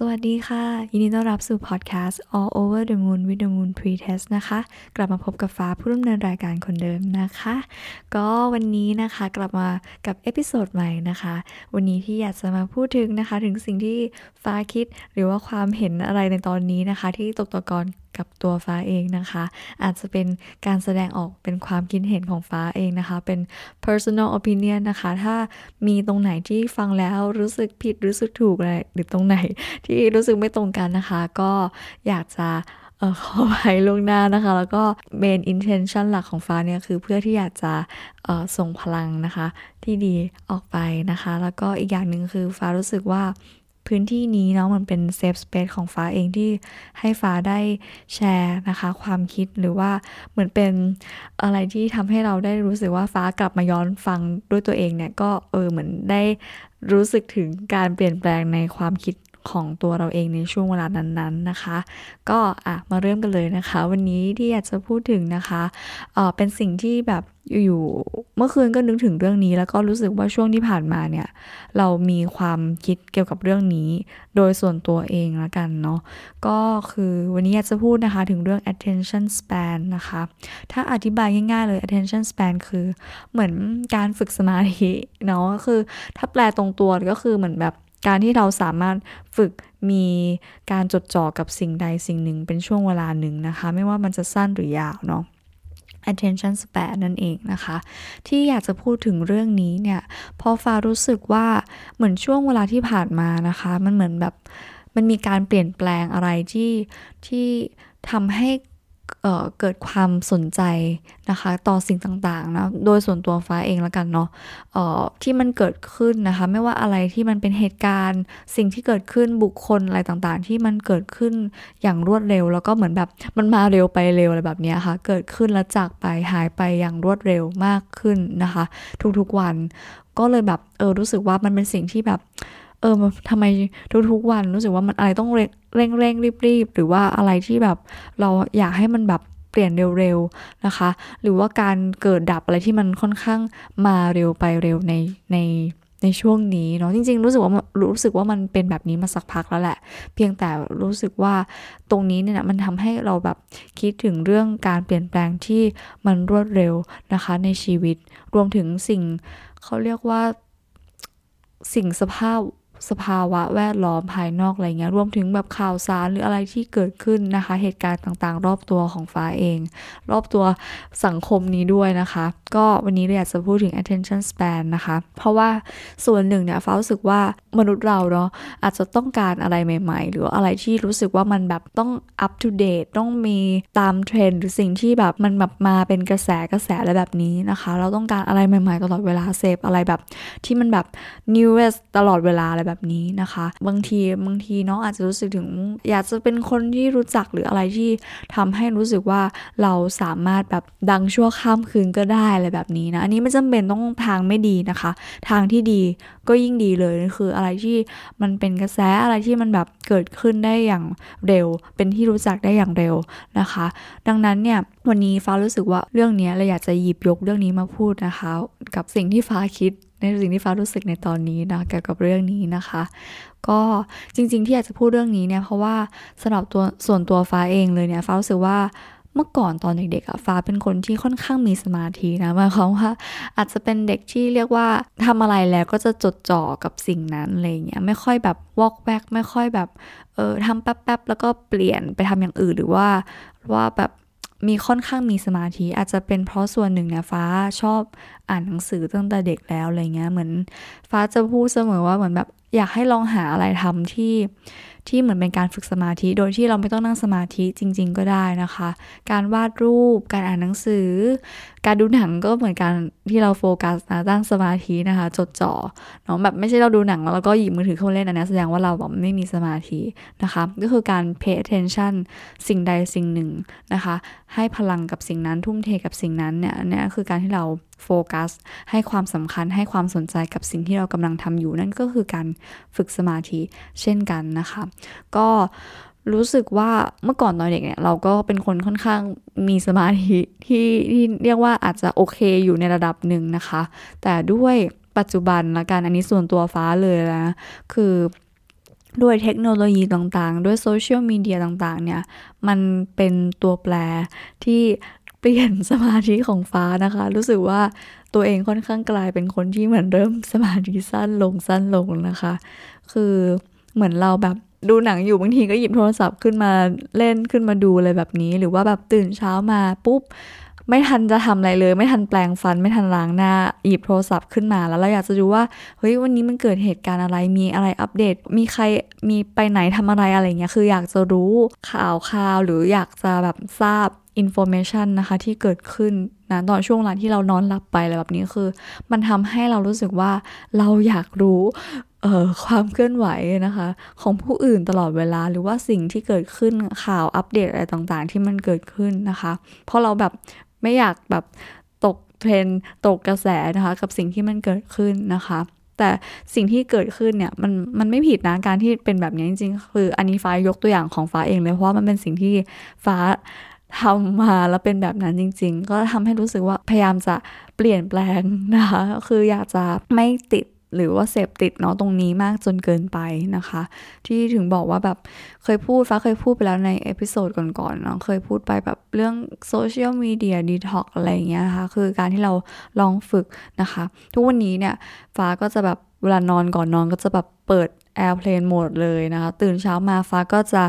สวัสดีค่ะ ยินดีต้อนรับสู่พอดแคสต์ All Over the Moon with the Moon Priestess นะคะ กลับมาพบกับฟ้าผู้ดำเนินรายการคนเดิมนะคะ ก็วันนี้นะคะกลับมากับ episode ใหม่นะคะ วันนี้ที่อยากจะมาพูดถึงนะคะ ถึงสิ่งที่ฟ้าคิดหรือว่าความเห็นอะไรในตอนนี้นะคะ ที่ตกตะกอน กับตัวฟ้าเองนะคะ อาจจะเป็นการแสดงออกเป็นความคิดเห็นของฟ้าเองนะคะ เป็น personal opinion นะคะ ถ้ามีตรงไหนที่ฟังแล้วรู้สึกผิดรู้สึกถูกอะไรหรือตรงไหนที่รู้สึกไม่ตรงกันนะคะ ก็อยากจะเออขอไปล่วงหน้านะคะ แล้วก็ main intention หลักของฟ้าเนี่ยคือเพื่อที่อยากจะส่งพลังนะคะ ที่ดีออกไปนะคะ แล้วก็อีกอย่างหนึ่งคือฟ้ารู้สึกว่า พื้นที่นี้เนาะมันเป็นเซฟสเปซของฟ้าเองที่ให้ฟ้าได้แชร์นะคะ ความคิดหรือว่าเหมือนเป็นอะไรที่ทำให้เราได้รู้สึกว่าฟ้ากลับมาย้อนฟังด้วยตัวเองเนี่ยก็เออเหมือนได้รู้สึกถึงการเปลี่ยนแปลงในความคิด ของตัวเราเองในช่วงเวลานั้นๆนะคะ ก็อะมาเริ่มกันเลยนะคะ วันนี้ที่อยากจะพูดถึงนะคะเออเป็นสิ่งที่แบบอยู่เมื่อคืนก็นึกถึงเรื่องนี้ แล้วก็รู้สึกว่าช่วงที่ผ่านมาเนี่ยเรามีความคิดเกี่ยวกับเรื่องนี้ โดยส่วนตัวเองละกันเนาะก็คือวันนี้อยากจะพูดนะคะถึงเรื่อง attention span นะคะถ้าอธิบายง่ายๆเลย attention span คือเหมือนการฝึกสมาธิเนาะคือถ้าแปลตรงตัวก็คือเหมือนแบบ การที่เราสามารถฝึกมีการจดจ่อกับสิ่งใดสิ่งหนึ่งเป็นช่วงเวลาหนึ่งนะคะ ไม่ว่ามันจะสั้นหรือยาวเนาะ attention span นั่นเองนะคะ ที่อยากจะพูดถึงเรื่องนี้เนี่ยพอฟ้ารู้สึกว่าเหมือนช่วงเวลาที่ผ่านมานะคะ มันเหมือนแบบมันมีการเปลี่ยนแปลงอะไรที่ที่ทำให้ เเกิดความสนใจนะคะต่อสิ่งต่างๆนะโดยส่วนตัวฟ้าเองแล้วกันเนาะที่มันเกิดขึ้นนะคะไม่ว่าอะไรที่มันเป็นเหตุการณ์สิ่งที่เกิดขึ้นบุคคลอะไรต่างๆ ที่มันเกิดขึ้นอย่างรวดเร็ว แล้วก็เหมือนแบบมันมาเร็วไปเร็วอะไรแบบนี้ค่ะเกิดขึ้นแล้วจากไปหายไปอย่างรวดเร็วมากขึ้นนะคะ ทุกๆวันก็เลยแบบเออรู้สึกว่ามันเป็นสิ่งที่แบบ เออทำไมทุกๆวันรู้สึกว่ามันอะไรต้องเร่งเร่งร่งรีบๆ หรือว่าอะไรที่แบบเราอยากให้มันแบบเปลี่ยนเร็วๆนะคะ หรือว่าการเกิดดับอะไรที่มันค่อนข้างมาเร็วไปเร็วในในในช่วงนี้เนาะจริงๆ รู้สึกว่ารู้สึกว่ามันเป็นแบบนี้มาสักพักแล้วแหละ เพียงแต่รู้สึกว่าตรงนี้เนี่ยมันทำให้เราแบบคิดถึงเรื่องการเปลี่ยนแปลงที่มันรวดเร็วนะคะในชีวิต รวมถึงสิ่งเขาเรียกว่าสิ่งสภาพ สภาวะแวดล้อมภายนอกอะไรเงี้ยรวมถึงแบบข่าวสารหรืออะไรที่เกิดขึ้นนะคะ เหตุการณ์ต่างๆ รอบตัวของฟ้าเอง รอบตัวสังคมนี้ด้วยนะคะ ก็วันนี้เราอยากจะพูดถึง attention span นะคะ เพราะว่าส่วนหนึ่งเนี่ยฟ้ารู้สึกว่ามนุษย์เราเนาะอาจจะต้องการอะไรใหม่ ๆ หรืออะไรที่รู้สึกว่ามันแบบต้อง up to date ต้องมีตามเทรนด์หรือสิ่งที่แบบมันแบบมาเป็นกระแสกระแสอะไรแบบนี้นะคะ เราต้องการอะไรใหม่ ๆ ตลอดเวลาเสพอะไรแบบที่มันแบบ newest ตลอดเวลาอะไรแบบนี้นะคะ บางทีบางทีน้องอาจจะรู้สึกถึง อยากจะเป็นคนที่รู้จักหรืออะไรที่ทำให้รู้สึกว่าเราสามารถแบบดังชั่วข้ามคืนก็ได้อะไรแบบนี้นะ อันนี้ไม่จำเป็นต้องทางไม่ดีนะคะ ทางที่ดีก็ยิ่งดีเลยคืออะไรที่มันเป็นกระแสอะไรที่มันแบบเกิดขึ้นได้อย่างเร็ว เป็นที่รู้จักได้อย่างเร็วนะคะ ดังนั้นเนี่ยวันนี้ฟ้ารู้สึกว่าเรื่องนี้เราอยากจะหยิบยกเรื่องนี้มาพูดนะคะ กับสิ่งที่ฟ้าคิด ในสิ่งที่ฟ้ารู้สึกในตอนนี้นะเกี่ยวกับเรื่องนี้นะคะ ก็จริง ๆ ที่อยากจะพูดเรื่องนี้เนี่ยเพราะว่าสำหรับตัวส่วนตัวฟ้าเองเลยเนี่ยฟ้ารู้สึกว่าเมื่อก่อนตอนเด็กๆอะฟ้าเป็นคนที่ค่อนข้างมีสมาธินะหมายความว่าอาจจะเป็นเด็กที่เรียกว่าทำอะไรแล้วก็จะจดจ่อกับสิ่งนั้นอะไรเงี้ยไม่ค่อยแบบวอกแวกไม่ค่อยแบบเออทำแป๊บๆแล้วก็เปลี่ยนไปทำอย่างอื่นหรือว่าว่าแบบ มีค่อนข้างมีสมาธิอาจจะเป็นเพราะส่วนหนึ่งเนี่ยฟ้าชอบอ่านหนังสือตั้งแต่เด็กแล้วอะไรเงี้ยเหมือนฟ้าจะพูดเสมอว่าเหมือนแบบอยากให้ลองหาอะไรทำที่ที่เหมือนเป็นการฝึกสมาธิ โดยที่เราไม่ต้องนั่งสมาธิจริง ๆ ก็ได้นะคะ การวาดรูป การอ่านหนังสือ การดูหนังก็เหมือนการที่เราโฟกัสนะตั้งสมาธินะคะ จดจ่อเนาะแบบไม่ใช่เราดูหนังแล้วก็หยิบมือถือเข้าเล่นอันนี้แสดงว่าเราแบบไม่มีสมาธินะคะ ก็คือการ pay attention สิ่งใดสิ่งหนึ่งนะคะ ให้พลังกับสิ่งนั้นทุ่มเทกับสิ่งนั้นเนี่ยนี่คือการที่เราโฟกัส ให้ความสำคัญให้ความสนใจกับสิ่งที่เรากำลังทำอยู่นั่นก็คือการฝึกสมาธิเช่นกันนะคะ ก็ รู้สึกว่าเมื่อก่อนตอนเด็กเนี่ยเราก็เป็นคนค่อนข้างมีสมาธิที่ที่เรียกว่าอาจจะโอเคอยู่ในระดับหนึ่งนะคะ แต่ด้วยปัจจุบันละกันอันนี้ส่วนตัวฟ้าเลยนะคือด้วยเทคโนโลยีต่างๆ ด้วยโซเชียลมีเดียต่างๆ เนี่ย มันเป็นตัวแปรที่เปลี่ยนสมาธิของฟ้านะคะ รู้สึกว่าตัวเองค่อนข้างกลายเป็นคนที่เหมือนเริ่มสมาธิสั้นลงสั้นลงนะคะ คือเหมือนเราแบบ ดูหนังอยู่บางทีก็หยิบโทรศัพท์ขึ้นมาเล่นขึ้นมาดูอะไรแบบนี้ หรือว่าแบบตื่นเช้ามาปุ๊บไม่ทันจะทำอะไรเลย ไม่ทันแปรงฟัน ไม่ทันล้างหน้าหยิบโทรศัพท์ขึ้นมาแล้วเราอยากจะดูว่าเฮ้ยวันนี้มันเกิดเหตุการณ์อะไรมีอะไรอัปเดต มีใครมีไปไหนทำอะไรอะไรเงี้ยคืออยากจะรู้ข่าวข่าวหรืออยากจะแบบทราบ information นะคะที่เกิดขึ้นนะตอนช่วงเวลาที่เรานอนหลับไปอะไรแบบนี้คือ มันทำให้เรารู้สึกว่าเราอยากรู้ความเคลื่อนไหวนะคะ ของผู้อื่นตลอดเวลาหรือว่าสิ่งที่เกิดขึ้นข่าวอัปเดตอะไรต่างๆ ที่มันเกิดขึ้นนะคะ เพราะเราแบบไม่อยากแบบตกเทรนตกกระแสนะคะ กับสิ่งที่มันเกิดขึ้นนะคะ แต่สิ่งที่เกิดขึ้นเนี่ยมันมันไม่ผิดนะการที่เป็นแบบนี้จริงๆ คืออันนี้ฟ้ายกตัวอย่างของฟ้าเองเลยเพราะว่ามันเป็นสิ่งที่ฟ้า ทำมาแล้วเป็นแบบนั้นจริง ๆ ก็ทำให้รู้สึกว่าพยายามจะเปลี่ยนแปลงนะคะ คืออยากจะไม่ติดหรือว่าเสพติดเนาะตรงนี้มากจนเกินไปนะคะ ที่ถึงบอกว่าแบบเคยพูดฟ้าเคยพูดไปแล้วใน episode ก่อนๆเนาะเคยพูดไปแบบเรื่อง social media detox อะไรอย่างเงี้ยนะคะคือการที่เราลองฝึกนะคะ ทุกวันนี้เนี่ยฟ้าก็จะแบบเวลานอนก่อนนอนก็จะแบบ เปิด airplane mode เลยนะคะ ตื่นเช้ามาฟ้าก็จะ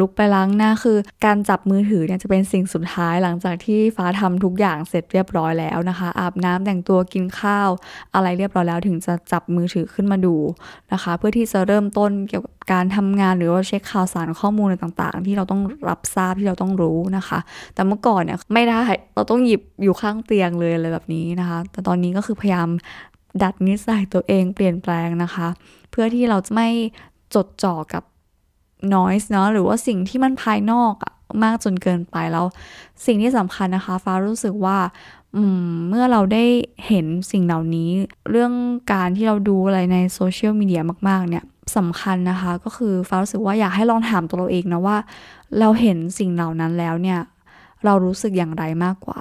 ลุกไปล้างหน้าคือการจับมือถือเนี่ยจะเป็นสิ่งสุดท้ายหลังจากที่ฟ้าทำทุกอย่างเสร็จเรียบร้อยแล้วนะคะ อาบน้ำแต่งตัวกินข้าว อะไรเรียบร้อยแล้วถึงจะจับมือถือขึ้นมาดูนะคะ เพื่อที่จะเริ่มต้นเกี่ยวกับการทำงานหรือว่าเช็คข่าวสารข้อมูลอะไรต่างๆ ที่เราต้องรับทราบที่เราต้องรู้นะคะ แต่เมื่อก่อนเนี่ยไม่ได้เราต้องหยิบอยู่ข้างเตียงเลยอะไรแบบนี้นะคะ แต่ตอนนี้ก็คือพยายามดัดนิสัยตัวเองเปลี่ยนแปลงนะคะ พื่อที่เราจะไม่จดจ่อกับ noise เนาะหรือว่าสิ่งที่มันภายนอกอะมากจนเกินไปแล้ว สิ่งที่สำคัญนะคะ ฟ้ารู้สึกว่าเมื่อเราได้เห็นสิ่งเหล่านี้ เรื่องการที่เราดูอะไรในโซเชียลมีเดียมาก ๆ เนี่ยสำคัญนะคะก็คือฟ้ารู้สึกว่าอยากให้ลองถามตัวเราเองนะว่า เราเห็นสิ่งเหล่านั้นแล้วเนี่ย เรารู้สึกอย่างไรมากกว่า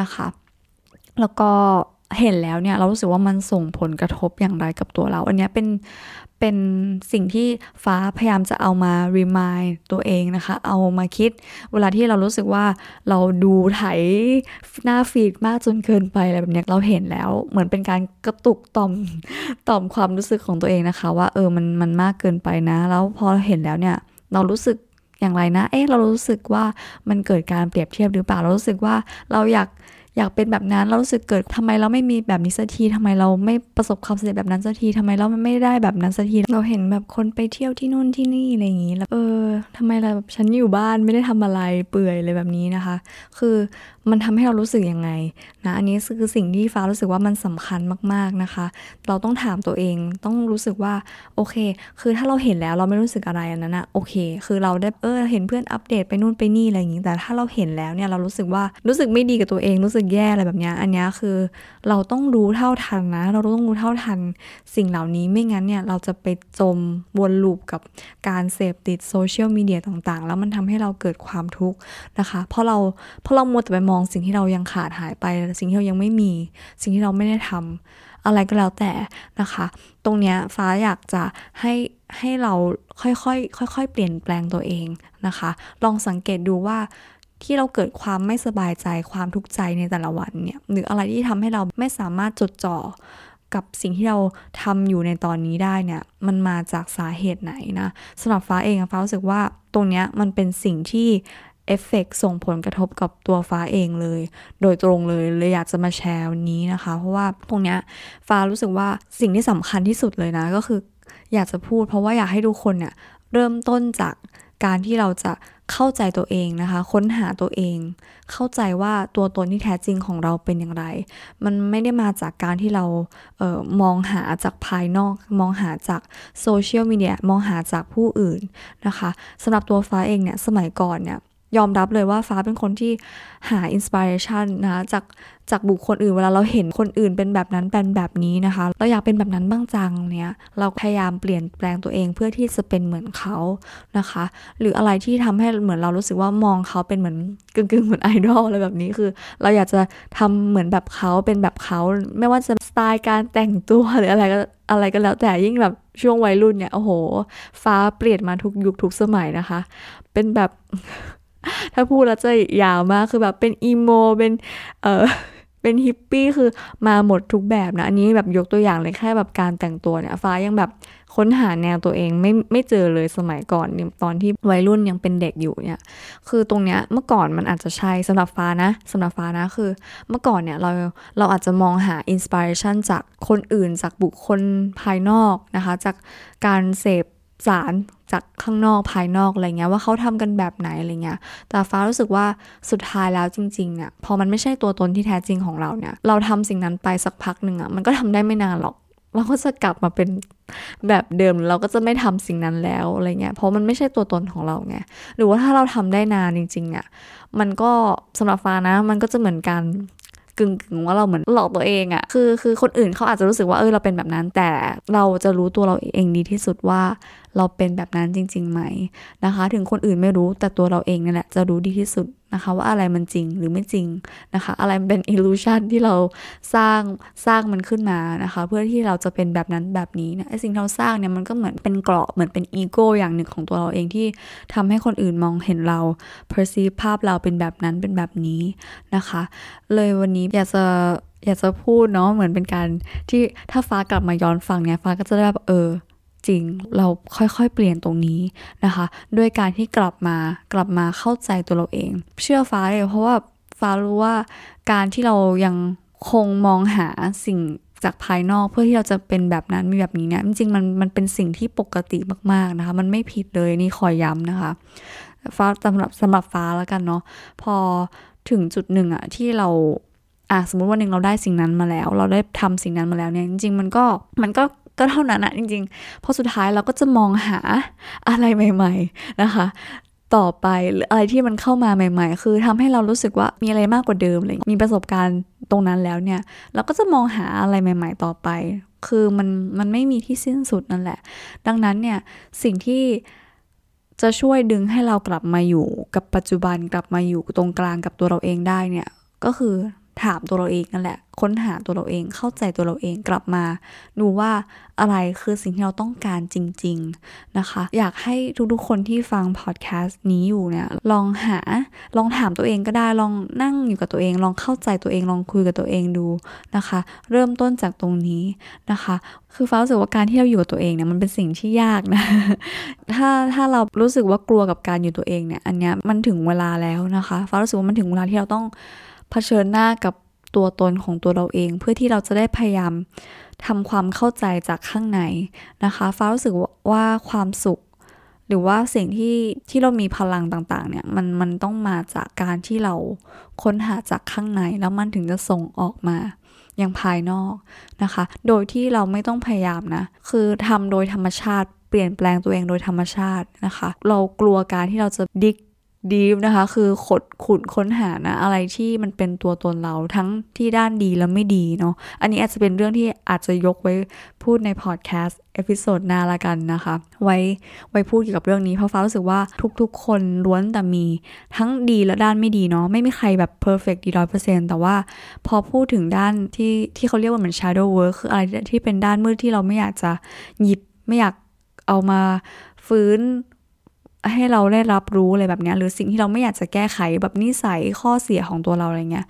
นะคะ แล้วก็ เห็นแล้วเนี่ยเรารู้สึกว่ามันส่งผลกระทบอย่างไรกับตัวเรา อันนี้เป็นเป็นสิ่งที่ฟ้าพยายามจะเอามา remind ตัวเองนะคะ เอามาคิด เวลาที่เรารู้สึกว่าเราดูไถหน้าฟีดมากจนเกินไปอะไรแบบนี้เราเห็นแล้ว เหมือนเป็นการกระตุกต่อมต่อมความรู้สึกของตัวเองนะคะ ว่าเออมันมันมากเกินไปนะ แล้วพอเห็นแล้วเนี่ยเรารู้สึกอย่างไรนะ เอ๊ะเรารู้สึกว่ามันเกิดการเปรียบเทียบหรือเปล่า เรารู้สึกว่าเราอยาก อยากเป็นแบบนั้นเรารู้สึกเกิดทำไมเราไม่มีแบบนี้สักทีทำไมเราไม่ประสบความสำเร็จแบบนั้นสักทีทำไมเราไม่ได้แบบนั้นสักทีเราเห็นแบบคนไปเที่ยวที่นู่นที่นี่อะไรอย่างนี้แล้วเออทำไมเราแบบฉันอยู่บ้านไม่ได้ทำอะไรเปื่อยเลยแบบนี้นะคะ คือ มันทำให้เรารู้สึกยังไงนะอันนี้คือสิ่งที่ฟ้ารู้สึกว่ามันสำคัญมากๆนะคะ เราต้องถามตัวเองต้องรู้สึกว่าโอเค คือถ้าเราเห็นแล้วเราไม่รู้สึกอะไรอันนั้นอะโอเค คือเราได้เออเห็นเพื่อนอัปเดตไปนู่นไปนี่อะไรอย่างนี้แต่ถ้าเราเห็นแล้วเนี่ยเรารู้สึกว่ารู้สึกไม่ดีกับตัวเองรู้สึกแย่อะไรแบบนี้อันนี้คือเราต้องรู้เท่าทันนะ เราต้องรู้เท่าทัน สิ่งเหล่านี้ไม่งั้นเนี่ยเราจะไปจมวนลูปกับการเสพติดโซเชียลมีเดียต่างๆ แล้วมันทำให้เราเกิดความทุกข์นะคะเพราะเราเพราะเรามัวแต่ไปมองสิ่งที่เรายังขาดหายไป สิ่งที่เรายังไม่มี สิ่งที่เราไม่ได้ทำอะไรก็แล้วแต่นะคะ ตรงเนี้ยฟ้าอยากจะให้ให้เราค่อยๆค่อยๆเปลี่ยนแปลงตัวเองนะคะ ลองสังเกตดูว่าที่เราเกิดความไม่สบายใจความทุกข์ใจในแต่ละวันเนี่ยหรืออะไรที่ทำให้เราไม่สามารถจดจ่อกับสิ่งที่เราทำอยู่ในตอนนี้ได้เนี่ยมันมาจากสาเหตุไหนนะสำหรับฟ้าเองฟ้ารู้สึกว่าตรงเนี้ยมันเป็นสิ่งที่ เอฟเฟกส่งผลกระทบกับตัวฟ้าเองเลย โดยตรงเลยเลยอยากจะมาแชร์วันนี้นะคะ เพราะว่าตรงเนี้ยฟ้ารู้สึกว่าสิ่งที่สำคัญที่สุดเลยนะก็คือ อยากจะพูด เพราะว่าอยากให้ทุกคนเนี่ยเริ่มต้นจากการที่เราจะเข้าใจตัวเองนะคะ ค้นหาตัวเอง เข้าใจว่าตัวตนที่แท้จริงของเราเป็นอย่างไร มันไม่ได้มาจากการที่เราเออมองหาจากภายนอก มองหาจากโซเชียลมีเดียมองหาจากผู้อื่นนะคะสำหรับตัวฟ้าเองเนี่ยสมัยก่อนเนี่ย ยอมรับเลยว่าฟ้าเป็นคนที่หา inspiration นะจากจากบุคคลอื่นเวลาเราเห็นคนอื่นเป็นแบบนั้นเป็นแบบนี้นะคะ เราอยากเป็นแบบนั้นบ้างจังเนี่ยเราพยายามเปลี่ยนแปลงตัวเองเพื่อที่จะเป็นเหมือนเขานะคะ หรืออะไรที่ทำให้เหมือนเรารู้สึกว่ามองเขาเป็นเหมือนกึ่งๆเหมือนไอดอลอะไรแบบนี้คือ เราอยากจะทำเหมือนแบบเขาเป็นแบบเขา ไม่ว่าจะสไตล์การแต่งตัวหรืออะไรก็อะไรก็แล้วแต่ยิ่งแบบช่วงวัยรุ่นเนี่ยโอ้โห ฟ้าเปลี่ยนมาทุกยุคทุกสมัยนะคะ เป็นแบบ ถ้าพูดแล้วจะยาวมากคือแบบเป็นอีโมเป็นเออเป็นฮิปปี้คือมาหมดทุกแบบนะ อันนี้แบบยกตัวอย่างเลยแค่แบบการแต่งตัวเนี่ยฟ้ายังแบบค้นหาแนวตัวเองไม่ไม่เจอเลยสมัยก่อนเนี่ยตอนที่วัยรุ่นยังเป็นเด็กอยู่เนี่ย คือตรงเนี้ยเมื่อก่อนมันอาจจะใช่สำหรับฟ้านะสำหรับฟ้านะคือ เมื่อก่อนเนี่ยเราเราอาจจะมองหาอินสปิเรชันจากคนอื่นจากบุคคลภายนอกนะคะ จากการเสพ สารจากข้างนอกภายนอกอะไรเงี้ยว่าเขาทำกันแบบไหนอะไรเงี้ย แต่ฟ้ารู้สึกว่าสุดท้ายแล้วจริงๆเนี่ยพอมันไม่ใช่ตัวตนที่แท้จริงของเราเนี่ย เราทำสิ่งนั้นไปสักพักหนึ่งอะ่ะมันก็ทำได้ไม่นานหรอก เราก็จะกลับมาเป็นแบบเดิมเราก็จะไม่ทำสิ่งนั้นแล้วอะไรเงี้ยเพราะมันไม่ใช่ตัวตนของเราไงหรือว่าถ้าเราทำได้นานจริงๆเนี่ยมันก็สำหรับฟ้านะมันก็จะเหมือนการกึ่งกึ่งว่าเราเหมือนหลอกตัวเองอะคือคือคนอื่นเขาอาจจะรู้สึกว่าเออเราเป็นแบบนั้น แต่เราจะรู้ตัวเราเองดีที่สุดว่า เราเป็นแบบนั้นจริงๆไหมนะคะ ถึงคนอื่นไม่รู้แต่ตัวเราเองนี่แหละจะรู้ดีที่สุดนะคะ ว่าอะไรมันจริงหรือไม่จริงนะคะ อะไรเป็น illusion ที่เราสร้างสร้างมันขึ้นมานะคะ เพื่อที่เราจะเป็นแบบนั้นแบบนี้นะไอสิ่งที่เราสร้างเนี่ยมันก็เหมือนเป็นเกราะเหมือนเป็นอีโก้อย่างหนึ่งของตัวเราเองที่ทำให้คนอื่นมองเห็นเรา perceive ภาพเราเป็นแบบนั้นเป็นแบบนี้นะคะ เลยวันนี้อยากจะอยากจะพูดเนาะเหมือนเป็นการที่ถ้าฟ้ากลับมาย้อนฟังเนี่ยฟ้าก็จะได้แบบเออ จริง เราค่อยๆ เปลี่ยนตรงนี้นะคะ ด้วยการที่กลับมากลับมาเข้าใจตัวเราเอง เชื่อฟ้าเลยเพราะว่าฟ้ารู้ว่าการที่เรายังคงมองหาสิ่งจากภายนอกเพื่อที่เราจะเป็นแบบนั้นมีแบบนี้เนี่ยจริงๆมันมันเป็นสิ่งที่ปกติมากๆนะคะ มันไม่ผิดเลยนี่คอยย้ำนะคะฟ้าสำหรับสำหรับฟ้าแล้วกันเนาะพอถึงจุดหนึ่งอะที่เราอะสมมติวันหนึ่งเราได้สิ่งนั้นมาแล้ว เราได้ทำสิ่งนั้นมาแล้วเนี่ยจริงๆมันก็มันก็ ก็เท่านั้นอะจริงๆพอสุดท้ายเราก็จะมองหาอะไรใหม่ ๆนะคะ ต่อไปหรืออะไรที่มันเข้ามาใหม่ ๆ คือทำให้เรารู้สึกว่ามีอะไรมากกว่าเดิมเลยมีประสบการณ์ตรงนั้นแล้วเนี่ย เราก็จะมองหาอะไรใหม่ ๆ ต่อไป คือมันมันไม่มีที่สิ้นสุดนั่นแหละ ดังนั้นเนี่ยสิ่งที่จะช่วยดึงให้เรากลับมาอยู่กับปัจจุบันกลับมาอยู่ตรงกลางกับตัวเราเองได้เนี่ยก็คือ ถามตัวเราเองนั่นแหละ ค้นหาตัวเราเองเข้าใจตัวเราเองกลับมา ดูว่าอะไรคือสิ่งที่เราต้องการจริง ๆนะคะ อยากให้ทุกๆคนที่ฟังพอดแคสต์นี้อยู่เนี่ยลองหาลองถามตัวเองก็ได้ลองนั่งอยู่กับตัวเอง ลองเข้าใจตัวเองลองคุยกับตัวเองดูนะคะ เริ่มต้นจากตรงนี้นะคะ คือฟ้ารู้สึกว่าการที่เราอยู่กับตัวเองเนี่ยมันเป็นสิ่งที่ยากนะถ้าถ้าเรารู้สึกว่ากลัวกับการอยู่ตัวเองเนี่ยอันเนี้ยมันถึงเวลาแล้วนะคะฟ้ารู้สึกว่ามันถึงเวลาที่เราต้อง เผชิญหน้ากับตัวตนของตัวเราเอง เพื่อที่เราจะได้พยายามทำความเข้าใจจากข้างในนะคะฟ้ารู้สึกว่าความสุข หรือว่าสิ่งที่ที่เรามีพลังต่างๆเนี่ยมันมันต้องมาจากการที่เราค้นหาจากข้างในแล้วมันถึงจะส่งออกมาอย่างภายนอกนะคะ โดยที่เราไม่ต้องพยายามนะ คือทำโดยธรรมชาติ เปลี่ยนแปลงตัวเองโดยธรรมชาตินะคะ เรากลัวการที่เราจะ dig deep นะคะ คือขดขุดค้นหานะอะไรที่มันเป็นตัวตนเราทั้งที่ด้านดีและไม่ดีเนาะอันนี้อาจจะเป็นเรื่องที่อาจจะยกไว้พูดในพอดแคสต์ episode หน้าละกันนะคะ ไว้ไว้พูดเกี่ยวกับเรื่องนี้เพราะฟ้ารู้สึกว่าทุกๆ คนล้วนแต่มีทั้งดีและด้านไม่ดีเนาะไม่มีใครแบบเพอร์เฟกต์ดีร้อยเปอร์เซ็นต์แต่ว่าพอพูดถึงด้านที่ที่เขาเรียกว่าเหมือน shadow work คืออะไรที่เป็นด้านมืดที่เราไม่อยากจะหยิบไม่อยากเอามาฟื้น ให้เราได้รับรู้อะไรแบบนี้หรือสิ่งที่เราไม่อยากจะแก้ไขแบบนิสัยข้อเสียของตัวเราอะไรเงี้ย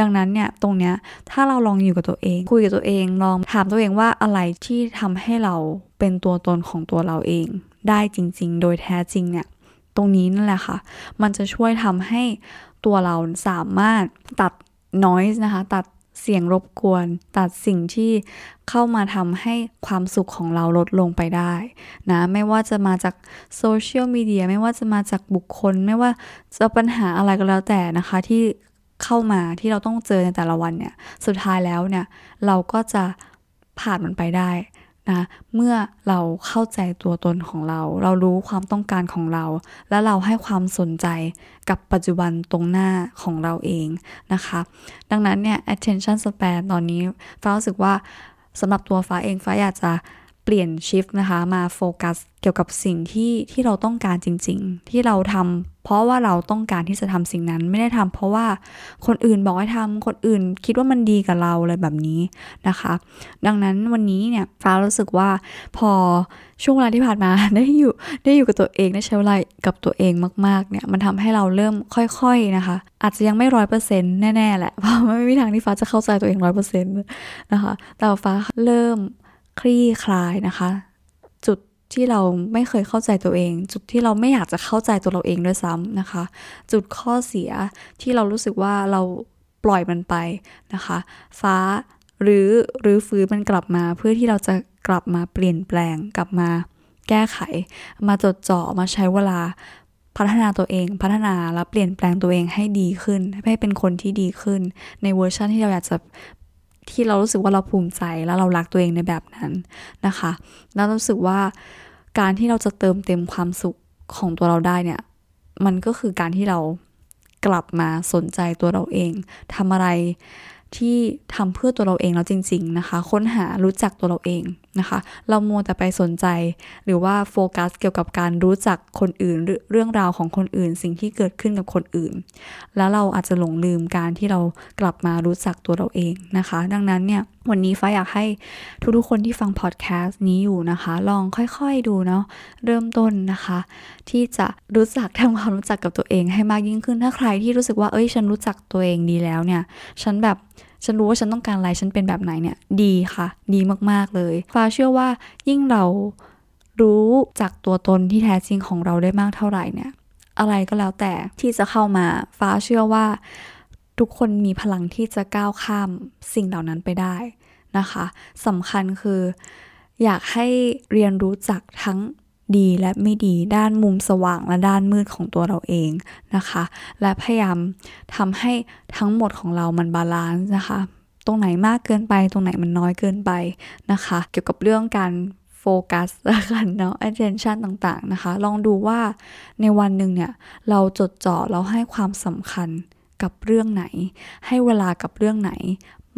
ดังนั้นเนี่ยตรงเนี้ยถ้าเราลองอยู่กับตัวเอง คุยกับตัวเองลองถามตัวเองว่าอะไรที่ทำให้เราเป็นตัวตนของตัวเราเอง ได้จริง ๆ โดยแท้จริงเนี่ยตรงนี้นั่นแหละค่ะ มันจะช่วยทำให้ตัวเราสามารถตัด noise นะคะตัด เสียงรบกวน ตัดสิ่งที่เข้ามาทำให้ความสุขของเราลดลงไปได้นะไม่ว่าจะมาจากโซเชียลมีเดียไม่ว่าจะมาจากบุคคล ไม่ว่าจะปัญหาอะไรก็แล้วแต่นะคะที่เข้ามาที่เราต้องเจอในแต่ละวันเนี่ยสุดท้ายแล้วเนี่ยเราก็จะผ่านมันไปได้ นะเมื่อเราเข้าใจตัวตนของเรา เรารู้ความต้องการของเรา และเราให้ความสนใจกับปัจจุบันตรงหน้าของเราเองนะคะ ดังนั้นเนี่ย attention span ตอนนี้ฟ้ารู้สึกว่าสำหรับตัวฟ้าเองฟ้าอยากจะ เปลี่ยนชิฟนะคะมาโฟกัสเกี่ยวกับสิ่งที่ที่เราต้องการจริง ๆ ที่เราทำเพราะว่าเราต้องการที่จะทำสิ่งนั้นไม่ได้ทำเพราะว่าคนอื่นบอกให้ทำคนอื่นคิดว่ามันดีกับเราอะไรแบบนี้นะคะ ดังนั้นวันนี้เนี่ยฟ้ารู้สึกว่าพอช่วงเวลาที่ผ่านมาได้อยู่ได้อยู่กับตัวเองได้ใช้เวลากับตัวเองมากๆเนี่ยมันทำให้เราเริ่มค่อยๆนะคะ อาจจะยังไม่ร้อยเปอร์เซ็นต์แน่ๆแหละเพราะไม่มีทางที่ฟ้าจะเข้าใจตัวเองร้อยเปอร์เซ็นต์นะคะแต่ฟ้าเริ่ม คลี่คลายนะคะ จุดที่เราไม่เคยเข้าใจตัวเอง จุดที่เราไม่อยากจะเข้าใจตัวเราเองด้วยซ้ำนะคะ จุดข้อเสียที่เรารู้สึกว่าเราปล่อยมันไปนะคะ ฟ้าหรือหรือฟื้นมันกลับมาเพื่อที่เราจะกลับมาเปลี่ยนแปลงกลับมาแก้ไข มาจดจ่อมาใช้เวลาพัฒนาตัวเอง พัฒนาและเปลี่ยนแปลงตัวเองให้ดีขึ้น ให้เป็นคนที่ดีขึ้น ในเวอร์ชันที่เราอยากจะ ที่เรารู้สึกว่าเราภูมิใจแล้วเรารักตัวเองในแบบนั้นนะคะ แล้วรู้สึกว่าการที่เราจะเติมเต็มความสุขของตัวเราได้เนี่ย มันก็คือการที่เรากลับมาสนใจตัวเราเองทำอะไรที่ทำเพื่อตัวเราเองแล้วจริง ๆ นะคะ ค้นหารู้จักตัวเราเองนะคะ เรามัวแต่ไปสนใจ หรือว่าโฟกัสเกี่ยวกับการรู้จักคนอื่นเรื่องราวของคนอื่น สิ่งที่เกิดขึ้นกับคนอื่น แล้วเราอาจจะหลงลืมการที่เรากลับมารู้จักตัวเราเองนะคะ ดังนั้นเนี่ยวันนี้ฟ้าอยากให้ทุกๆคนที่ฟังพอดแคสต์นี้อยู่นะคะ ลองค่อยๆดูเนาะเริ่มต้นนะคะ ที่จะรู้จักทำความรู้จักกับตัวเองให้มากยิ่งขึ้นถ้าใครที่รู้สึกว่าเอ้ยฉันรู้จักตัวเองดีแล้วเนี่ย ฉันแบบ ฉันรู้ว่าฉันต้องการอะไร ฉันเป็นแบบไหนเนี่ย ดีค่ะ ดีมากๆเลย ฟ้าเชื่อว่ายิ่งเรารู้จักตัวตนที่แท้จริงของเราได้มากเท่าไหร่เนี่ย อะไรก็แล้วแต่ที่จะเข้ามา ฟ้าเชื่อว่า ทุกคนมีพลังที่จะก้าวข้ามสิ่งเหล่านั้นไปได้นะคะสำคัญคือ อยากให้เรียนรู้จักทั้ง ดีและไม่ดีด้านมุมสว่างและด้านมืดของตัวเราเองนะคะ และพยายามทำให้ทั้งหมดของเรามัน balance นะคะ ตรงไหนมากเกินไป ตรงไหนมันน้อยเกินไปนะคะ เกี่ยวกับเรื่องการโฟกัสกันเนาะ attention ต่างๆนะคะ ลองดูว่าในวันหนึ่งเนี่ย เราจดจ่อเราให้ความสำคัญกับเรื่องไหน ให้เวลากับเรื่องไหน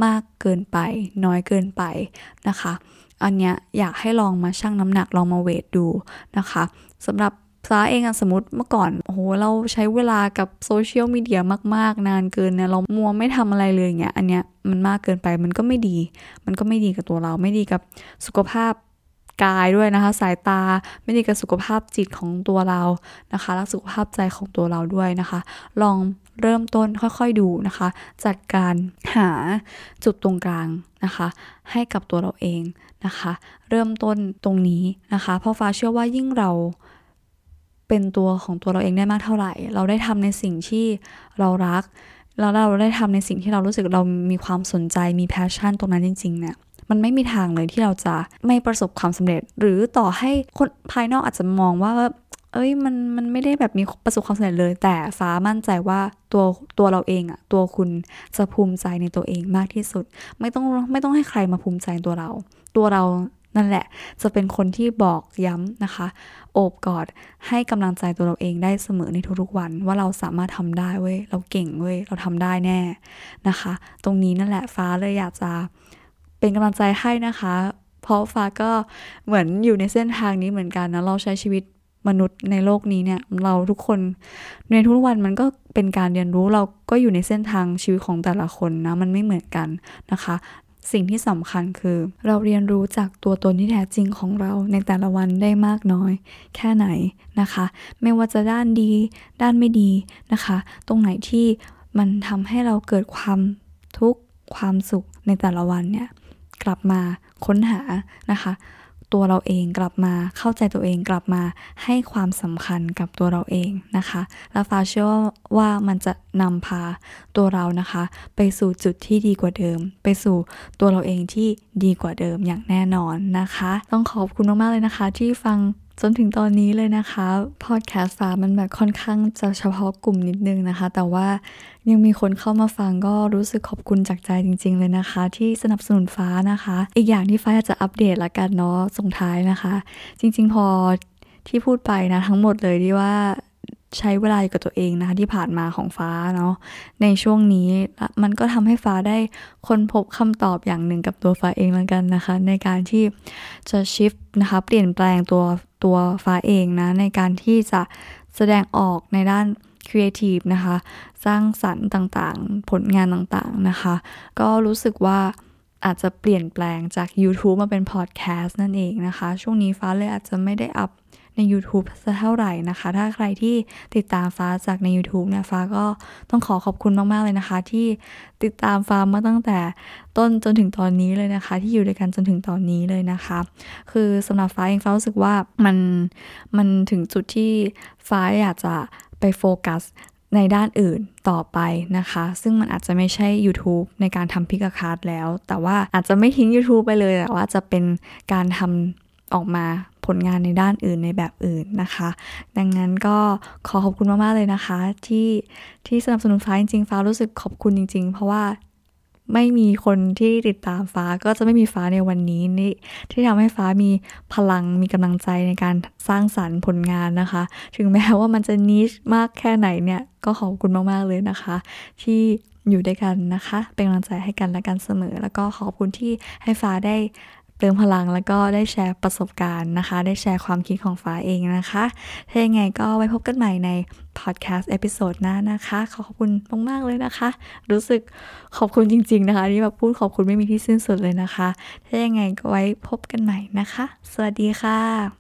มากเกินไป น้อยเกินไปนะคะ อันเนี้ยอยากให้ลองมาชั่งน้ำหนักลองมาเวทดูนะคะสำหรับซาเองอะสมมติเมื่อก่อนโอ้โหเราใช้เวลากับโซเชียลมีเดียมาก ๆ นานเกินเนี่ยเรามัวไม่ทำอะไรเลยเงี้ยอันเนี้ยมันมากเกินไปมันก็ไม่ดี มันก็ไม่ดีกับตัวเราไม่ดีกับสุขภาพกายด้วยนะคะ สายตาไม่ดีกับสุขภาพจิตของตัวเรานะคะและสุขภาพใจของตัวเราด้วยนะคะ ลองเริ่มต้นค่อยๆดูนะคะ จัดการหาจุดตรงกลางนะคะ ให้กับตัวเราเอง นะคะ เริ่มต้นตรงนี้นะคะ เพราะฟ้าเชื่อว่ายิ่งเราเป็นตัวของตัวเราเองได้มากเท่าไหร่ เราได้ทำในสิ่งที่เรารัก แล้วเราได้ทำในสิ่งที่เรารู้สึกเรามีความสนใจมีแพชชั่นตรงนั้นจริงๆเนี่ยมันไม่มีทางเลยที่เราจะไม่ประสบความสำเร็จ หรือต่อให้คนภายนอกอาจจะมองว่า เอ้ยมันมันไม่ได้แบบมีประสบความสำเร็จเลย แต่ฟ้ามั่นใจว่าตัวตัวเราเองอะตัวคุณจะภูมิใจในตัวเองมากที่สุด ไม่ต้องไม่ต้องให้ใครมาภูมิใจตัวเรา ตัวเรานั่นแหละ จะเป็นคนที่บอกย้ำนะคะ โอบกอดให้กำลังใจตัวเราเองได้เสมอในทุกๆวันว่าเราสามารถทำได้เว้ยเราเก่งเว้ยเราทำได้แน่นะคะ ตรงนี้นั่นแหละฟ้าเลยอยากจะเป็นกำลังใจให้นะคะ เพราะฟ้าก็เหมือนอยู่ในเส้นทางนี้เหมือนกันนะเราใช้ชีวิตมนุษย์ในโลกนี้เนี่ยเราทุกคนในทุกวันมันก็เป็นการเรียนรู้เราก็อยู่ในเส้นทางชีวิตของแต่ละคนนะมันไม่เหมือนกันนะคะ สิ่งที่สำคัญคือ เราเรียนรู้จากตัวตนที่แท้จริงของเราในแต่ละวันได้มากน้อย แค่ไหนนะคะ ไม่ว่าจะด้านดี ด้านไม่ดีนะคะ ตรงไหนที่มันทำให้เราเกิดความทุกข์ความสุขในแต่ละวันเนี่ย กลับมาค้นหานะคะ ตัวเราเองกลับมาเข้าใจตัวเองกลับมาให้ความสำคัญกับตัวเราเองนะคะ แล้วฟ้าเชื่อว่ามันจะนำพาตัวเรานะคะ ไปสู่จุดที่ดีกว่าเดิม ไปสู่ตัวเราเองที่ดีกว่าเดิมอย่างแน่นอนนะคะ ต้องขอบคุณมากๆเลยนะคะ ที่ฟัง จนถึงตอนนี้เลยนะคะพอดแคสต์ฟ้ามันแบบค่อนข้างจะเฉพาะกลุ่มนิดนึงนะคะ แต่ว่ายังมีคนเข้ามาฟังก็รู้สึกขอบคุณจากใจจริง ๆ เลยนะคะ ที่สนับสนุนฟ้านะคะ อีกอย่างที่ฟ้าอยากจะอัปเดตละกันเนาะส่งท้ายนะคะ จริง ๆ พอที่พูดไปนะทั้งหมดเลยที่ว่า ใช้เวลาอยู่กับตัวเองนะคะที่ผ่านมาของฟ้าเนาะในช่วงนี้มันก็ทำให้ฟ้าได้ค้นพบคำตอบอย่างหนึ่งกับตัวฟ้าเองแล้วกันนะคะ ในการที่จะชิฟนะคะเปลี่ยนแปลงตัวตัวฟ้าเองนะในการที่จะแสดงออกในด้านครีเอทีฟนะคะ สร้างสรรค์ต่างๆ ผลงานต่างๆนะคะ ก็รู้สึกว่าอาจจะเปลี่ยนแปลงจาก YouTube มาเป็นพอดแคสต์นั่นเองนะคะ ช่วงนี้ฟ้าเลยอาจจะไม่ได้อัพ ใน YouTube สักเท่าไหร่นะคะ ถ้าใครที่ติดตามฟ้าจากใน YouTube เนี่ยฟ้าก็ต้องขอขอบคุณมาก ๆ เลยนะคะ ที่ติดตามฟ้ามาตั้งแต่ต้นจนถึงตอนนี้เลยนะคะ ที่อยู่ด้วยกันจนถึงตอนนี้เลยนะคะ คือสำหรับฟ้าเองฟ้ารู้สึกว่ามันมันถึงจุดที่ฟ้าอยากจะไปโฟกัสในด้านอื่นต่อไปนะคะ ซึ่งมันอาจจะไม่ใช่ YouTube ในการทำพิกาคาร์ดแล้ว แต่ว่าอาจจะไม่ทิ้ง YouTube ไปเลย แต่ว่าจะเป็นการทำออกมา ผลงานในด้านอื่นในแบบอื่นนะคะ ดังนั้นก็ขอขอบคุณมาก ๆ เลยนะคะ ที่ที่สนับสนุนฟ้าจริงๆ ฟ้ารู้สึกขอบคุณจริง ๆ เพราะว่าไม่มีคนที่ติดตามฟ้าก็จะไม่มีฟ้าในวันนี้นี่ที่ทำให้ฟ้ามีพลังมีกำลังใจในการสร้างสรรค์ผลงานนะคะ ถึงแม้ว่ามันจะนิชมากแค่ไหนเนี่ยก็ขอบคุณมากๆเลยนะคะ ที่อยู่ด้วยกันนะคะ เป็นกำลังใจให้กันและกันเสมอ แล้วก็ขอบคุณที่ให้ฟ้าได้ เติมพลังแล้วก็ได้แชร์ประสบการณ์นะคะ ได้แชร์ความคิดของฟ้าเองนะคะ ถ้ายังไงก็ไว้พบกันใหม่ในพอดแคสต์ episode หน้านะคะขอขอบคุณมากๆเลยนะคะ รู้สึกขอบคุณจริง ๆ นะคะที่แบบพูดขอบคุณไม่มีที่สิ้นสุดเลยนะคะ ถ้ายังไงก็ไว้พบกันใหม่นะคะ สวัสดีค่ะ